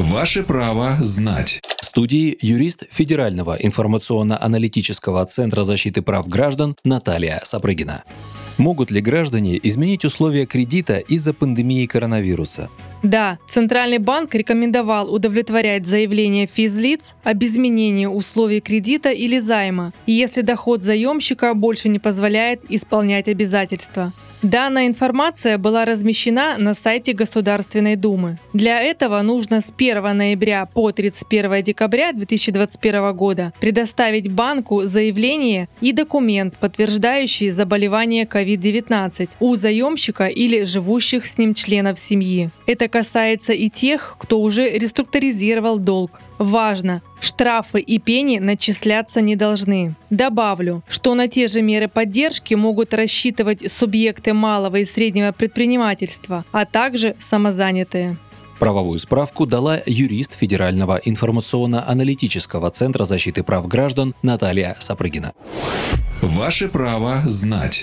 Ваше право знать. В студии юрист Федерального информационно-аналитического центра защиты прав граждан Наталья Сапрыгина. Могут ли граждане изменить условия кредита из-за пандемии коронавируса? Да, Центральный банк рекомендовал удовлетворять заявления физлиц об изменении условий кредита или займа, если доход заемщика больше не позволяет исполнять обязательства. Данная информация была размещена на сайте Государственной Думы. Для этого нужно с 1 ноября по 31 декабря 2021 года предоставить банку заявление и документ, подтверждающий заболевание COVID-19 у заемщика или живущих с ним членов семьи. Это касается и тех, кто уже реструктуризировал долг, Важно, штрафы и пени начисляться не должны. Добавлю, что на те же меры поддержки могут рассчитывать субъекты малого и среднего предпринимательства, а также самозанятые. Правовую справку дала юрист Федерального информационно-аналитического центра защиты прав граждан Наталья Сапрыгина. Ваше право знать.